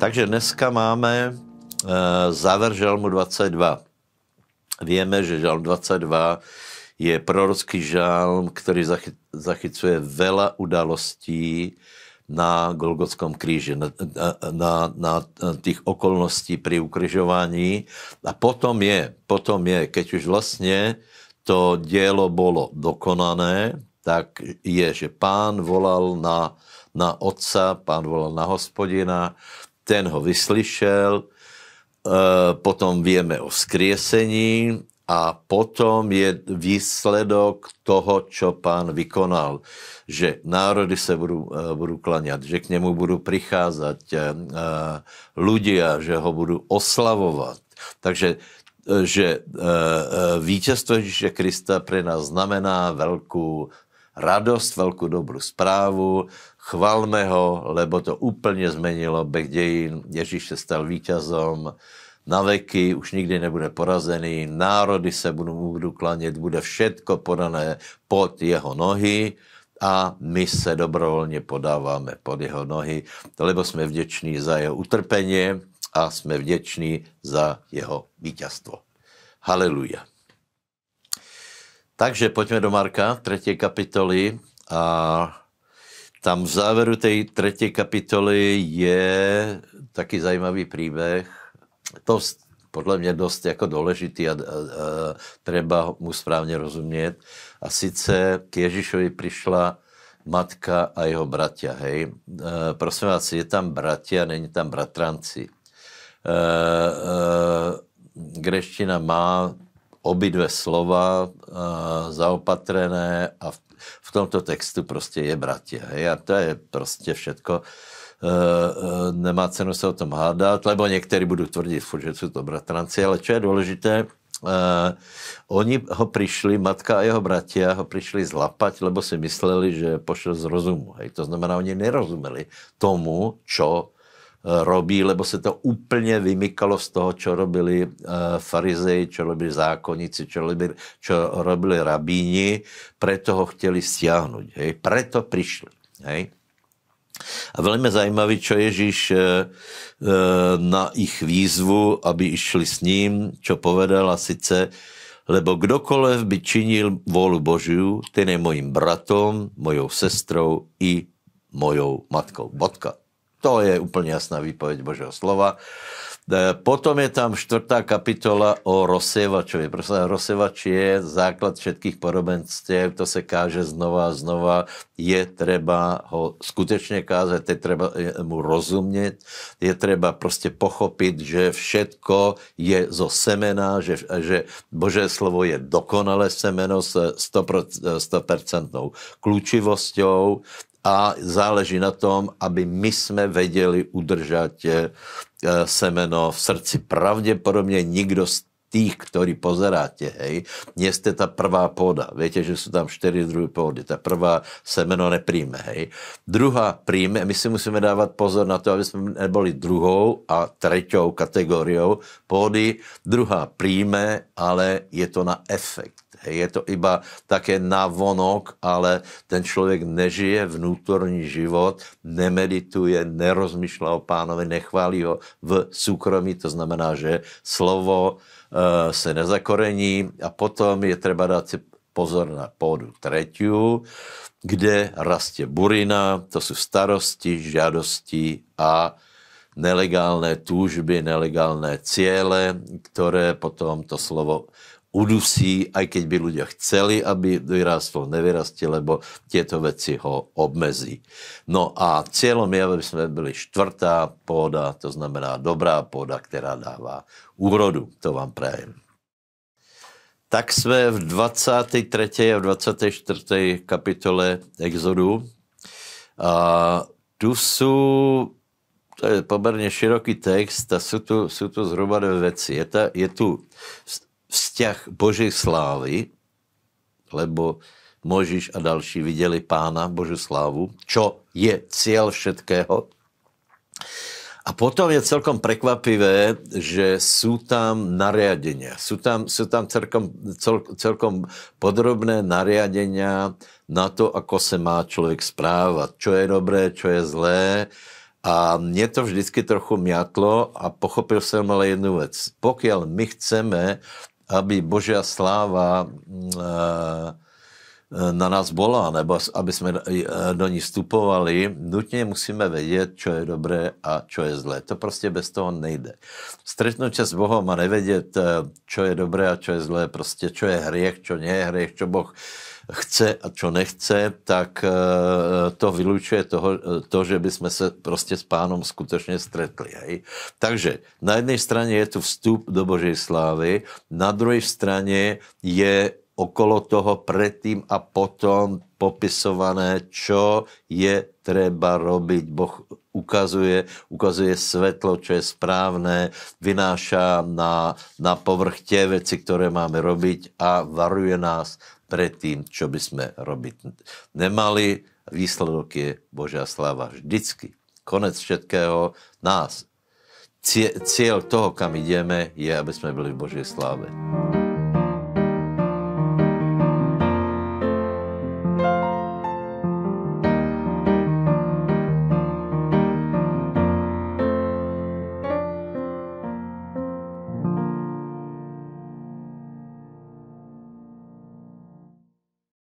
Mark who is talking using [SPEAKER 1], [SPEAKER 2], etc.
[SPEAKER 1] Takže dneska máme uh, záver Žalmu 22. Víme, že Žalm 22 je prorocký žalm, který zachy, zachycuje vela udalostí na Golgotskom kríži, na, na, na, na těch okolností při ukryžování. A potom je, potom je, keď už vlastně to dělo bylo dokonané, tak je, že pán volal na, na otca, pán volal na hospodina, ten ho vyslyšel, eh, potom víme o vzkriesení a potom je výsledok toho, čo pán vykonal, že národy se budou, eh, budou klaňat, že k němu budou přicházet ľudia, eh, že ho budou oslavovat. Takže že vítězstvo Ježíše Krista pro nás znamená velkou radost, velkou dobrou zprávu, chvalme ho, lebo to úplně zmenilo beh dějin. Ježíš se stal vítězom na veky, už nikdy nebude porazený, národy se budou, mu klanět, bude všetko podané pod jeho nohy a my se dobrovolně podáváme pod jeho nohy, lebo jsme vděční za jeho utrpení a jsme vděční za jeho vítězstvo. Haleluja. Takže pojďme do Marka, třetí kapitoly a tam v závěru té třetí kapitoly je taky zajímavý příběh. To podle mě dost jako důležitý a, a, a treba mu správně rozumět. A sice k Ježíšovi přišla matka a jeho bratia, hej. E, prosím vás, je tam bratia, není tam bratranci. E, e, greština má obidve slova e, zaopatrené a v v tomto textu prostě je bratě. Hej? A to je prostě všetko. E, e, nemá cenu se o tom hádat, lebo někteří budou tvrdit, že jsou to bratranci, ale co je důležité, Uh, oni ho přišli, matka a jeho bratia ho přišli zlapať, lebo si mysleli, že pošel z rozumu. Hej. To znamená, oni nerozumeli tomu, čo robí, lebo se to úplně vymykalo z toho, čo robili uh, farizeji, čo robili zákonníci, čo robili, čo robili rabíni, preto ho chtěli stiahnuť. Hej. Preto přišli. Hej. A velmi zajímavý, čo Ježíš uh, na ich výzvu, aby išli s ním, čo povedal a sice, lebo kdokoliv by činil vůlu Božiu, ten je mojím bratom, mojou sestrou i mojou matkou. Bodka. To je úplně jasná výpověď Božího slova. E, potom je tam čtvrtá kapitola o rozsievačovi. Prostě rozsievač je základ všetkých podobenství, to se káže znova a znova. Je třeba ho skutečně kázat, je třeba mu rozumět, je třeba prostě pochopit, že všetko je zo semena, že, že Božé slovo je dokonalé semeno s 100%, 100% kľúčivosťou, a záleží na tom, aby my jsme věděli udržet eh, semeno v srdci. Pravděpodobně nikdo z tých, ktorí pozeráte, hej, nie ta prvá pôda. Viete, že sú tam čtyři druhé pôdy. Ta prvá semeno nepríjme, hej. Druhá príjme, my si musíme dávat pozor na to, aby jsme neboli druhou a treťou kategoriou pôdy. Druhá príjme, ale je to na efekt. Je to iba také navonok, ale ten člověk nežije vnútorní život, nemedituje, nerozmýšlá o pánovi, nechválí ho v soukromí, to znamená, že slovo uh, se nezakorení a potom je třeba dát si pozor na půdu třetiu, kde rastě burina, to jsou starosti, žádosti a nelegálné túžby, nelegálné cíle, které potom to slovo udusí, aj keď by ľudia chceli, aby vyrástlo, nevyrastí, lebo tieto veci ho obmezí. No a cieľom je, aby sme byli štvrtá pôda, to znamená dobrá pôda, která dává úrodu. To vám prajem. Tak jsme v 23. a v 24. kapitole Exodu. A tu jsou, to je poměrně široký text a jsou tu, jsou tu zhruba dvě věci. Je, ta, je tu vzťah Boží slávy, lebo Možíš a další viděli pána Boží slávu, čo je cíl všetkého. A potom je celkom prekvapivé, že jsou tam nariadenia. Jsou tam, jsou tam celkom, cel, celkom podrobné nariadenia na to, ako se má člověk správat, čo je dobré, čo je zlé, A mě to vždycky trochu mňatlo a pochopil jsem ale jednu věc. Pokud my chceme, aby Božia sláva uh, na nás bola, nebo aby jsme do ní vstupovali, nutně musíme vědět, čo je dobré a čo je zlé. To prostě bez toho nejde. Stretnout se s Bohem a nevědět, čo je dobré a čo je zlé, prostě čo je hriech, čo nie je hriech, čo Boh chce a čo nechce, tak to vylučuje toho, to, že bychom se prostě s pánom skutečně stretli. Hej? Takže na jedné straně je tu vstup do Božej slávy, na druhé straně je okolo toho predtým a potom popisované, čo je treba robiť. Boh ukazuje, ukazuje svetlo, čo je správné, vynáša na, na povrch tie veci, ktoré máme robiť a varuje nás pred tým, čo by sme robiť nemali. Výsledok je Božia sláva vždycky. Konec všetkého nás. Cieľ toho, kam ideme, je, aby sme byli v Božej sláve.